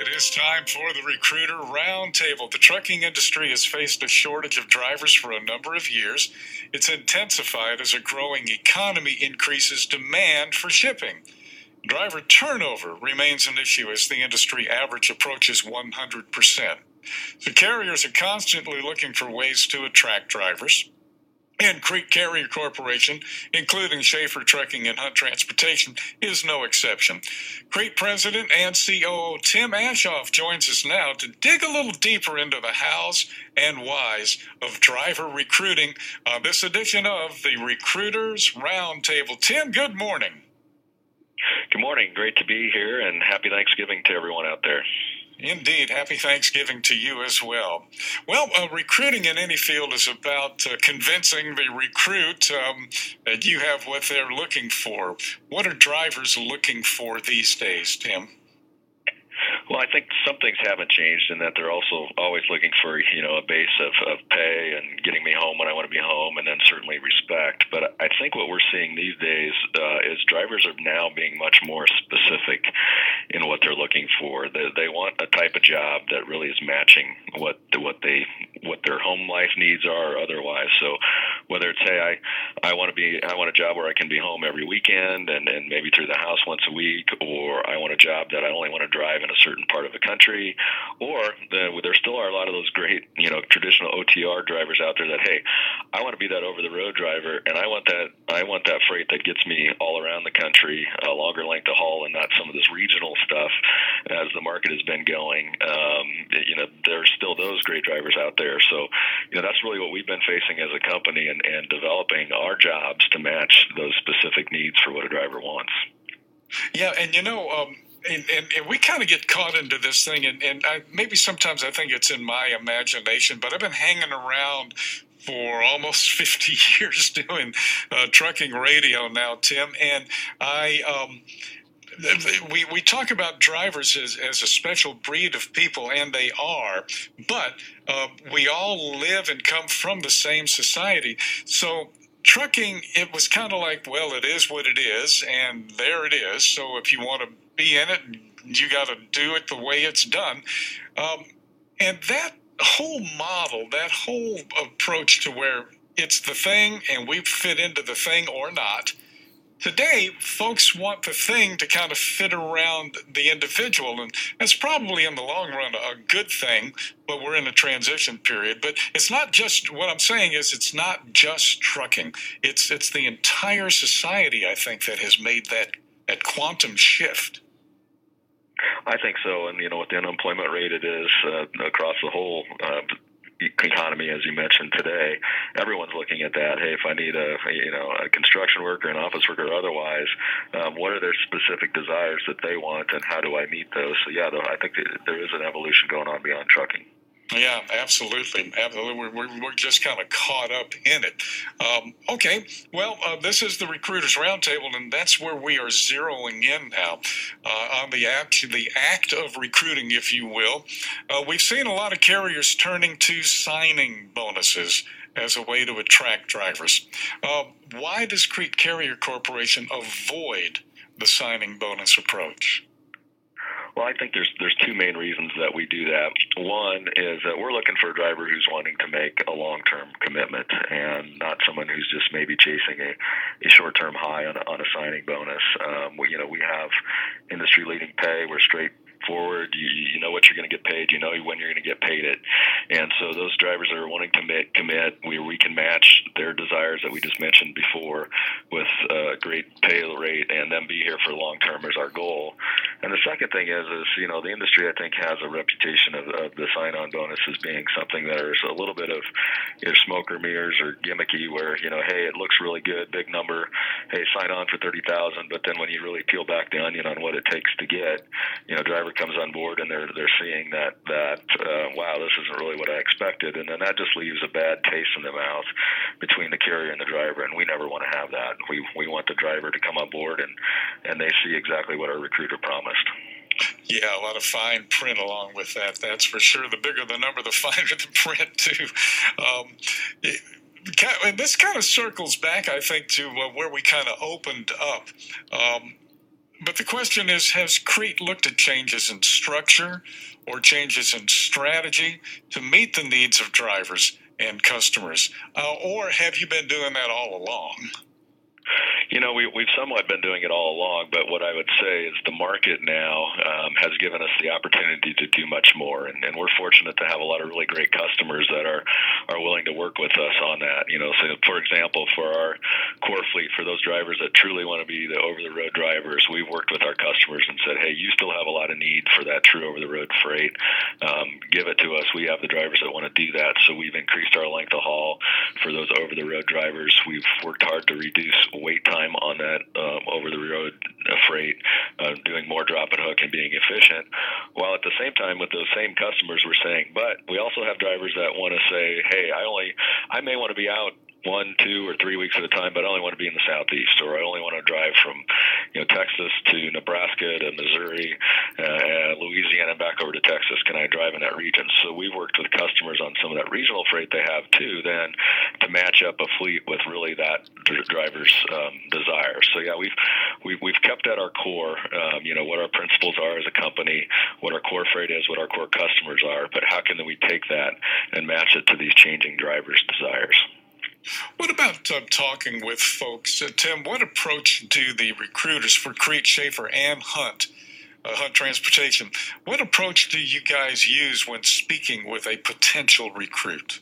It is time for the Recruiter Roundtable. The trucking industry has faced a shortage of drivers for a number of years. It's intensified as a growing economy increases demand for shipping. Driver turnover remains an issue as the industry average approaches 100%. So carriers are constantly looking for ways to attract drivers and Crete Carrier Corporation, including Shaffer Trucking and Hunt Transportation, is no exception. Crete President and COO Tim Aschoff joins us now to dig a little deeper into the hows and whys of driver recruiting on this edition of the Recruiters Roundtable. Tim, good morning. Good morning. Great to be here, and happy Thanksgiving to everyone out there. Indeed. Happy Thanksgiving to you as well. Well, uh, recruiting in any field is about uh, convincing the recruit um, that you have what they're looking for. What are drivers looking for these days, Tim? Well, I think some things haven't changed in that they're also always looking for you know a base of, of pay and getting I want to be home, and then certainly respect. But I think what we're seeing these days uh, is drivers are now being much more specific in what they're looking for. They, they want a type of job that really is matching what what they what their home life needs are, otherwise. So whether it's hey, I I want to be I want a job where I can be home every weekend and and maybe through the house once a week, or I want a job that I only want to drive in a certain part of the country, or the, there still are a lot of those great, you know, traditional OTR drivers out there that hey, I want to be that over the road driver, and I want that I want that freight that gets me all around the country, a longer length of haul, and not some of this regional stuff as the market has been going. Um, you know, there's still those great drivers out there. So, you know, that's really what we've been facing as a company and, and developing our jobs to match those specific needs for what a driver wants. Yeah, and you know, um, and, and, and, we kind of get caught into this thing, and, and I, maybe sometimes I think it's in my imagination, but I've been hanging around for almost 50 years doing uh, trucking radio now, Tim, and I. Um, we, we talk about drivers as, as a special breed of people, and they are, but uh, we all live and come from the same society. So trucking, it was kind of like, well, it is what it is, and there it is. So if you want to be in it, you got to do it the way it's done. Um, and that whole model, that whole approach to where it's the thing and we fit into the thing or not, Today, folks want the thing to kind of fit around the individual, and that's probably in the long run a good thing, but we're in a transition period. But it's not just what I'm saying is it's not just trucking. It's it's the entire society, I think, that has made that, that quantum shift. I think so, and you know, with the unemployment rate it is uh, across the whole uh, economy, as you mentioned today, everyone's looking at that. Hey, if I need a you know a construction worker, an office worker, or otherwise, um, what are their specific desires that they want, and how do I meet those? So yeah, though, I think there is an evolution going on beyond trucking. Yeah, absolutely. Absolutely. We're, we're, just kind of caught up in it. Um, okay, well, uh, this is the Recruiters Roundtable, and that's where we are zeroing in now uh, on the act, the act of recruiting, if you will. Uh, we've seen a lot of carriers turning to signing bonuses as a way to attract drivers. Uh, why does Crete Carrier Corporation avoid the signing bonus approach? Well, I think there's there's two main reasons that we do that. One is that we're looking for a driver who's wanting to make a long-term commitment and not someone who's just maybe chasing a, a short-term high on a, on a signing bonus. Um, we, you know, we have industry-leading pay. We're straight forward. You, you know what you're going to get paid. You know when you're going to get paid it. And so those drivers that are wanting to commit, commit, we, we can match their desires that we just mentioned before with a great pay rate and then be here for long term is our goal. And the second thing is, is you know the industry I think has a reputation of, of the sign-on bonus as being something that is a little bit of smoke or mirrors or gimmicky, where you know hey it looks really good, big number, hey sign on for thirty thousand, but then when you really peel back the onion on what it takes to get, you know driver comes on board and they're they're seeing that that uh, wow this isn't really what I expected, and then that just leaves a bad taste in the mouth between the carrier and the driver, and we never want to have that. We we want the driver to come on board and and they see exactly what our recruiter promised. Yeah, a lot of fine print along with that. That's for sure. The bigger the number, the finer the print too. Um, it, and this kind of circles back, I think, to uh, where we kind of opened up. Um, but the question is Has Crete looked at changes in structure or changes in strategy to meet the needs of drivers and customers? Uh, or have you been doing that all along? You know, we, we've somewhat been doing it all along, but what I would say is the market now um, has given us the opportunity to do much more, and, and we're fortunate to have a lot of really great customers that are are willing to work with us on that. You know, so for example, for our core fleet, for those drivers that truly want to be the over the road drivers, we've worked with our customers and said, hey, you still have a lot of need for that true over the road freight. Um, give it to us. We have the drivers that want to do that, so we've increased our length of haul for those over the road drivers. We've worked hard to reduce wait time time on that um, over the road freight, uh, doing more drop and hook and being efficient. While at the same time, with those same customers, we're saying, but we also have drivers that want to say, hey, I only, I may want to be out one, two, or three weeks at a time, but I only want to be in the southeast, or I only want to drive from, you know, Texas to Nebraska to Missouri, uh, Louisiana, and back over to Texas. Can I drive in that region? So we've worked with customers on some of that regional freight they have too, then to match up a fleet with really that driver's um, desire. So yeah, we've we've we've kept at our core, um, you know, what our principles are as a company, what our core freight is, what our core customers are, but how can we take that and match it to these changing drivers' desires? What about uh, talking with folks? Uh, Tim, what approach do the recruiters for Crete, Shaffer, and Hunt, uh, Hunt Transportation, what approach do you guys use when speaking with a potential recruit?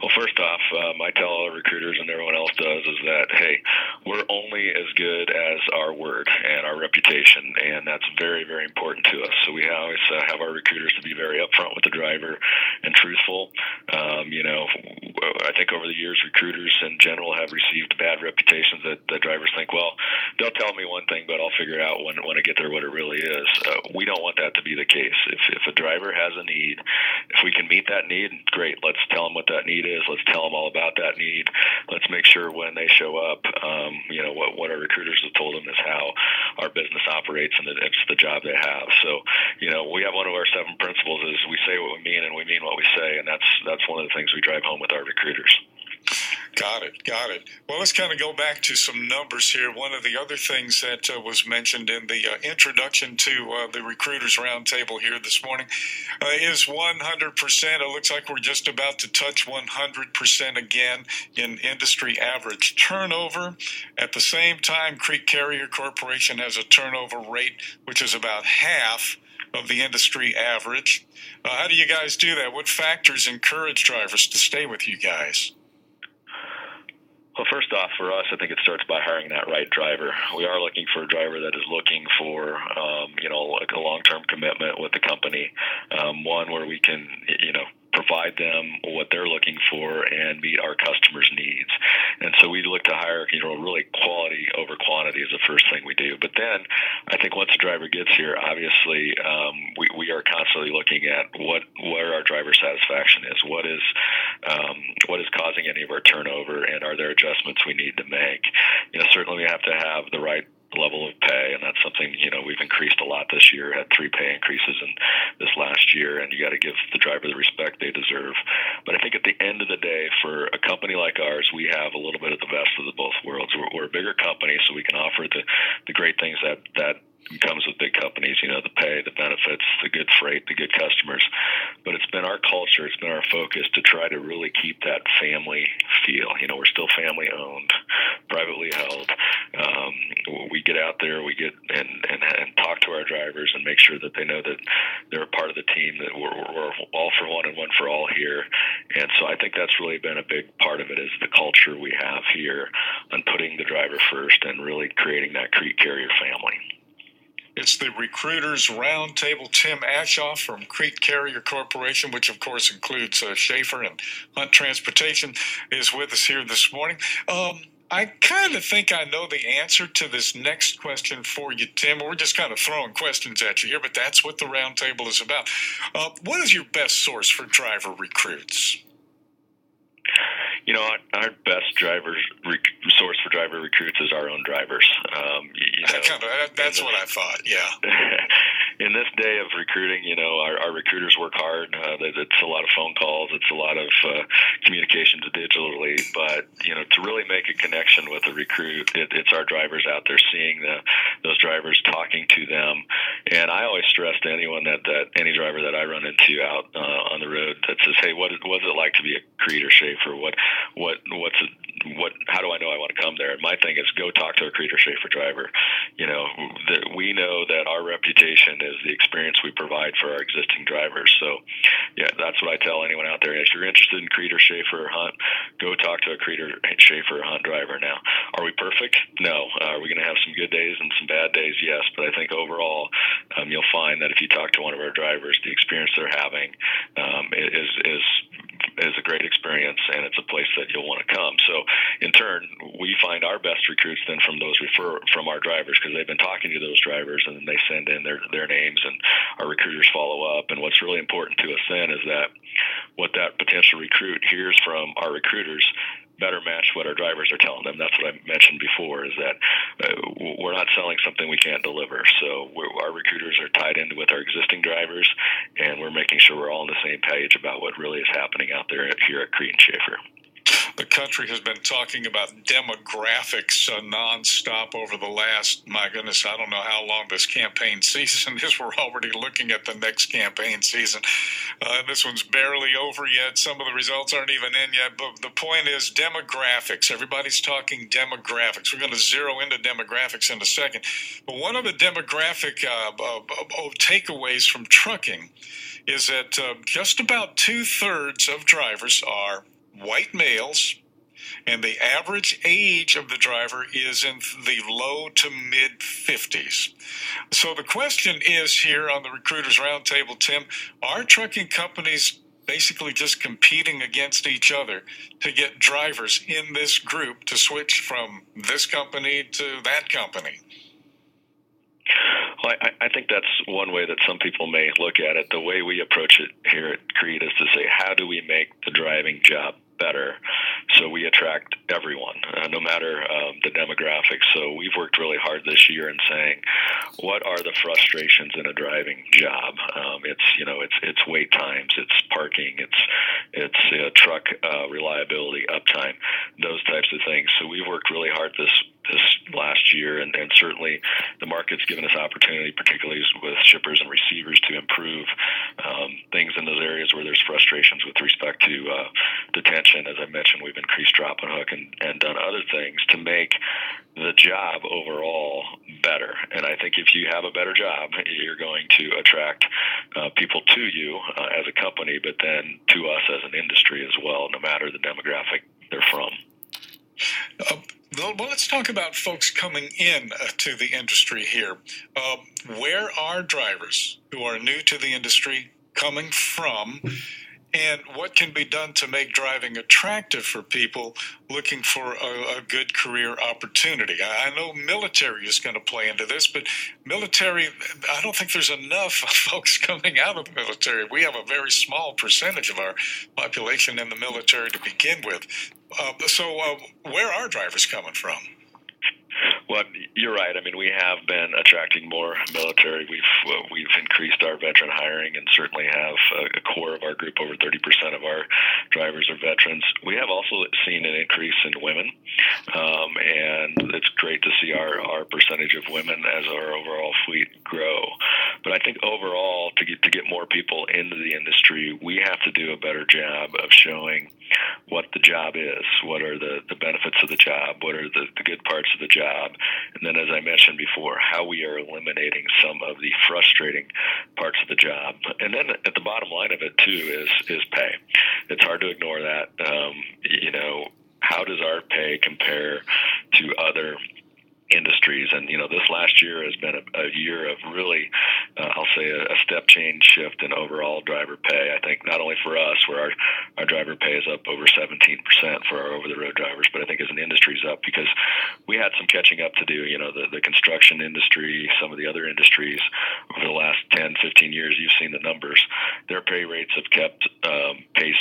Well, first off, um, I tell all recruiters and everyone else does is that hey, we're only as good as our word and our reputation, and that's very, very important to us. So we always uh, have our recruiters to be very upfront with the driver and truthful. Um, you know, I think over the years, recruiters in general have received bad reputations that, that drivers think, well, they'll tell me one thing, but I'll figure out when when I get there what it really is. Uh, we don't want that to be the case. If if a driver has a need, if we can meet that need, great. Let's tell them what that need is. Let's tell them all about that need. Let's make sure when they show up, um, you know, what, what our recruiters have told them is how our business operates and it's the job they have. So, you know, we have one of our seven principles is we say what we mean and we mean what we say, and that's that's one of the things we drive home with our recruiters. Got it. Got it. Well, let's kind of go back to some numbers here. One of the other things that uh, was mentioned in the uh, introduction to uh, the Recruiters Roundtable here this morning uh, is 100%. It looks like we're just about to touch 100% again in industry average turnover. At the same time, Crete Carrier Corporation has a turnover rate which is about half of the industry average. Uh, how do you guys do that? What factors encourage drivers to stay with you guys? Well, first off, for us, I think it starts by hiring that right driver. We are looking for a driver that is looking for, um, you know, like a long-term commitment with the company, um, one where we can, you know, provide them what they're looking for and meet our customers' needs. And so we look to hire, you know, really quality over quantity is the first thing we do. But then I think once the driver gets here, obviously um, we, we are constantly looking at what where our driver satisfaction is, what is um, what is causing any of our turnover, and are there adjustments we need to make? You know, certainly we have to have the right level of pay, and that's something you know we've increased a lot this year. Had three pay increases in this last year, and you got to give the driver the respect they deserve. But I think at the end of the day, for a company like ours, we have a little bit of the best of the both worlds. We're, we're a bigger company, so we can offer the the great things that that comes with big companies, you know, the pay, the benefits, the good freight, the good customers. But it's been our culture, it's been our focus to try to really keep that family feel. You know, we're still family owned, privately held. Um, we get out there, we get and, and, and talk to our drivers and make sure that they know that they're a part of the team, that we're, we're all for one and one for all here. And so I think that's really been a big part of it is the culture we have here on putting the driver first and really creating that Crete Carrier family. It's the Recruiters Roundtable. Tim Aschoff from Crete Carrier Corporation, which of course includes uh, Shaffer and Hunt Transportation, is with us here this morning. Um, I kind of think I know the answer to this next question for you, Tim. We're just kind of throwing questions at you here, but that's what the roundtable is about. Uh, what is your best source for driver recruits? you know, our best drivers rec- source for driver recruits is our own drivers. Um, you, know, that's what I thought. Yeah. in this day of recruiting, you know, our, our recruiters work hard. Uh, it's a lot of phone calls. It's a lot of uh, digitally. But you know, to really make a connection with a recruit, it, it's our drivers out there seeing the, those drivers, talking to them. And I always stress to anyone that that any driver that I run into out uh, on the road that says, "Hey, what was it like to be a Crete or Shaffer? What what what's it, what? How do I know I want to come there?" And my thing is, go talk to a Crete or Shaffer driver. You know, we know that our reputation is the experience we provide for our existing drivers. So, yeah, that's what I tell anyone out there. If you're interested in Crete or Shaffer or Hunt, go talk to a Crete or Shaffer or Hunt driver. Now, are we perfect? No. Uh, are we going to have some good days and some bad days? Yes. But I think overall, um, you'll find that if you talk to one of our drivers, the experience they're having um, is is is a great experience, and it's a place that you'll want to come. So, in turn, we find our best recruits then from those refer from our drivers because they've been talking to those drivers, and then they send in their their names, and our recruiters follow up. And what's really important to us then is that what that potential recruit hears from our recruiters better match what our drivers are telling them. That's what I mentioned before is that uh, we're not selling something we can't deliver. So our recruiters are tied in with our existing drivers, and we're making sure we're all on the same page about what really is happening out there here at Crete and Shaffer the country has been talking about demographics uh, nonstop over the last, my goodness, I don't know how long this campaign season is. We're already looking at the next campaign season. Uh, this one's barely over yet. Some of the results aren't even in yet. But the point is demographics. Everybody's talking demographics. We're going to zero into demographics in a second. But one of the demographic uh, takeaways from trucking is that uh, just about two thirds of drivers are white males, and the average age of the driver is in the low to mid 50s. So the question is here on the Recruiters Roundtable, Tim, are trucking companies basically just competing against each other to get drivers in this group to switch from this company to that company? Well, I, I think that's one way that some people may look at it. The way we approach it here at Crete is to say, how do we make the driving job better. So we attract everyone uh, no matter um, the demographics. So we've worked really hard this year in saying what are the frustrations in a driving job? Um, it's you know it's it's wait times it's parking it's it's uh, truck uh, reliability uptime those types of things. So we've worked really hard this this last year, and, and certainly the market's given us opportunity, particularly with shippers and receivers, to improve um, things in those areas where there's frustrations with respect to uh, detention. As I mentioned, we've increased drop and hook and, and done other things to make the job overall better. And I think if you have a better job, you're going to attract uh, people to you uh, as a company, but then to us as an industry as well, no matter the demographic they're from. Uh, well, let's talk about folks coming in uh, to the industry here. Uh, where are drivers who are new to the industry coming from? And what can be done to make driving attractive for people looking for a, a good career opportunity? I know military is going to play into this, but military, I don't think there's enough folks coming out of the military. We have a very small percentage of our population in the military to begin with. Uh, so, uh, where are drivers coming from? Well, you're right. I mean, we have been attracting more military. We've uh, we've increased our veteran hiring, and certainly have a, a core of our group. Over 30% of our drivers are veterans. We have also seen an increase in women, um, and it's great to see our our percentage of women as our overall fleet grow. But I think overall, to get to get more people into the industry, we have to do a better job of showing what the job is, what are the, the benefits of the job, what are the, the good parts of the job, and then, as I mentioned before, how we are eliminating some of the frustrating parts of the job. And then at the bottom line of it, too, is, is pay. It's hard to ignore that. Um, you know, how does our pay compare to other industries. And you know, this last year has been a, a year of really, uh, I'll say, a, a, step change shift in overall driver pay. I think not only for us, where our our driver pay is up over 17% for our over the road drivers, but I think as an industry is up because we had some catching up to do. You know, the the construction industry, some of the other industries over the last 10, 15 years, you've seen the numbers. Their pay rates have kept um, pace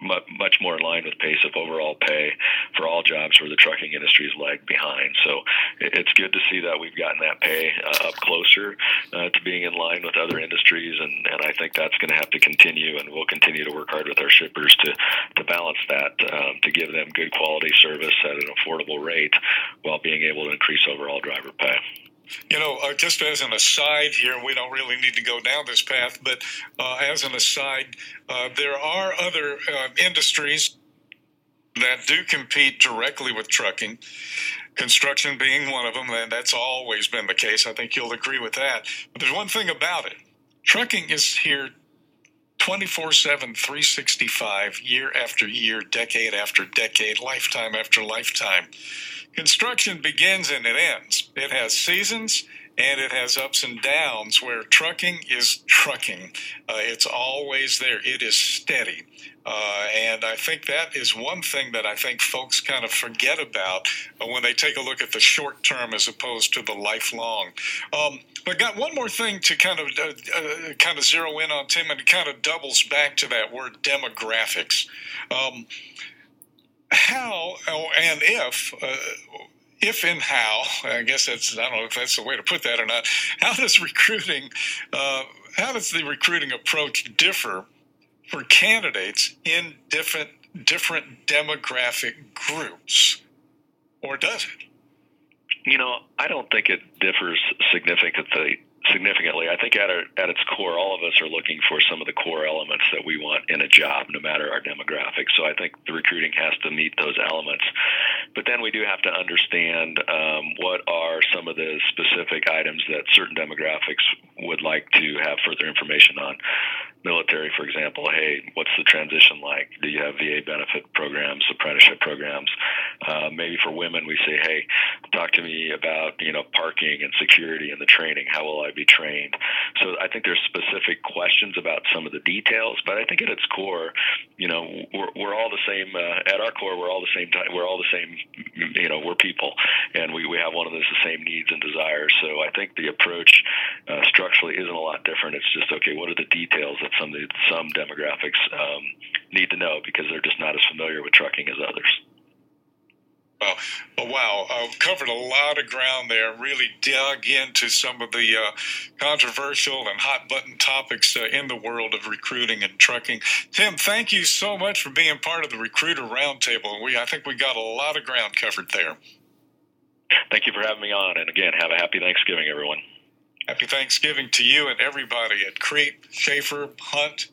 much more in line with pace of overall pay for all jobs where the trucking industry is lagged behind. So it's good to see that we've gotten that pay uh, up closer uh, to being in line with other industries, and, and I think that's going to have to continue, and we'll continue to work hard with our shippers to to balance that um, to give them good quality service at an affordable rate while being able to increase overall driver pay. You know, uh, just as an aside here, we don't really need to go down this path, but uh, as an aside, uh, there are other uh, industries that do compete directly with trucking, construction being one of them, and that's always been the case. I think you'll agree with that. But there's one thing about it trucking is here 24 7, 365, year after year, decade after decade, lifetime after lifetime. Construction begins and it ends. It has seasons and it has ups and downs where trucking is trucking. Uh, it's always there, it is steady. Uh, and I think that is one thing that I think folks kind of forget about uh, when they take a look at the short term as opposed to the lifelong. Um, but got one more thing to kind of uh, uh, kind of zero in on, Tim, and it kind of doubles back to that word demographics. Um, how oh, and if uh, if and how i guess that's i don't know if that's the way to put that or not how does recruiting uh, how does the recruiting approach differ for candidates in different different demographic groups? Or does it? You know i don't think it differs significantly significantly. I think at, our, at its core, all of us are looking for some of the core elements that we want in a job, no matter our demographics. So I think the recruiting has to meet those elements. But then we do have to understand um, what are some of the specific items that certain demographics would like to have further information on military, for example, hey, what's the transition like? Do you have VA benefit programs, apprenticeship programs? Uh, maybe for women, we say, hey, talk to me about you know parking and security and the training. How will I be trained? So I think there's specific questions about some of the details, but I think at its core, you know, we're, we're all the same. Uh, at our core, we're all the same. We're all the same. You know, we're people, and we, we have one of those the same needs and desires. So I think the approach uh, structurally isn't a lot different. It's just okay. What are the details that some some demographics um, need to know because they're just not as familiar with trucking as others. Well, oh, wow, uh, covered a lot of ground there. Really dug into some of the uh, controversial and hot button topics uh, in the world of recruiting and trucking. Tim, thank you so much for being part of the Recruiter Roundtable. We, I think we got a lot of ground covered there. Thank you for having me on, and again, have a happy Thanksgiving, everyone. Happy Thanksgiving to you and everybody at Crete, Shaffer, Hunt,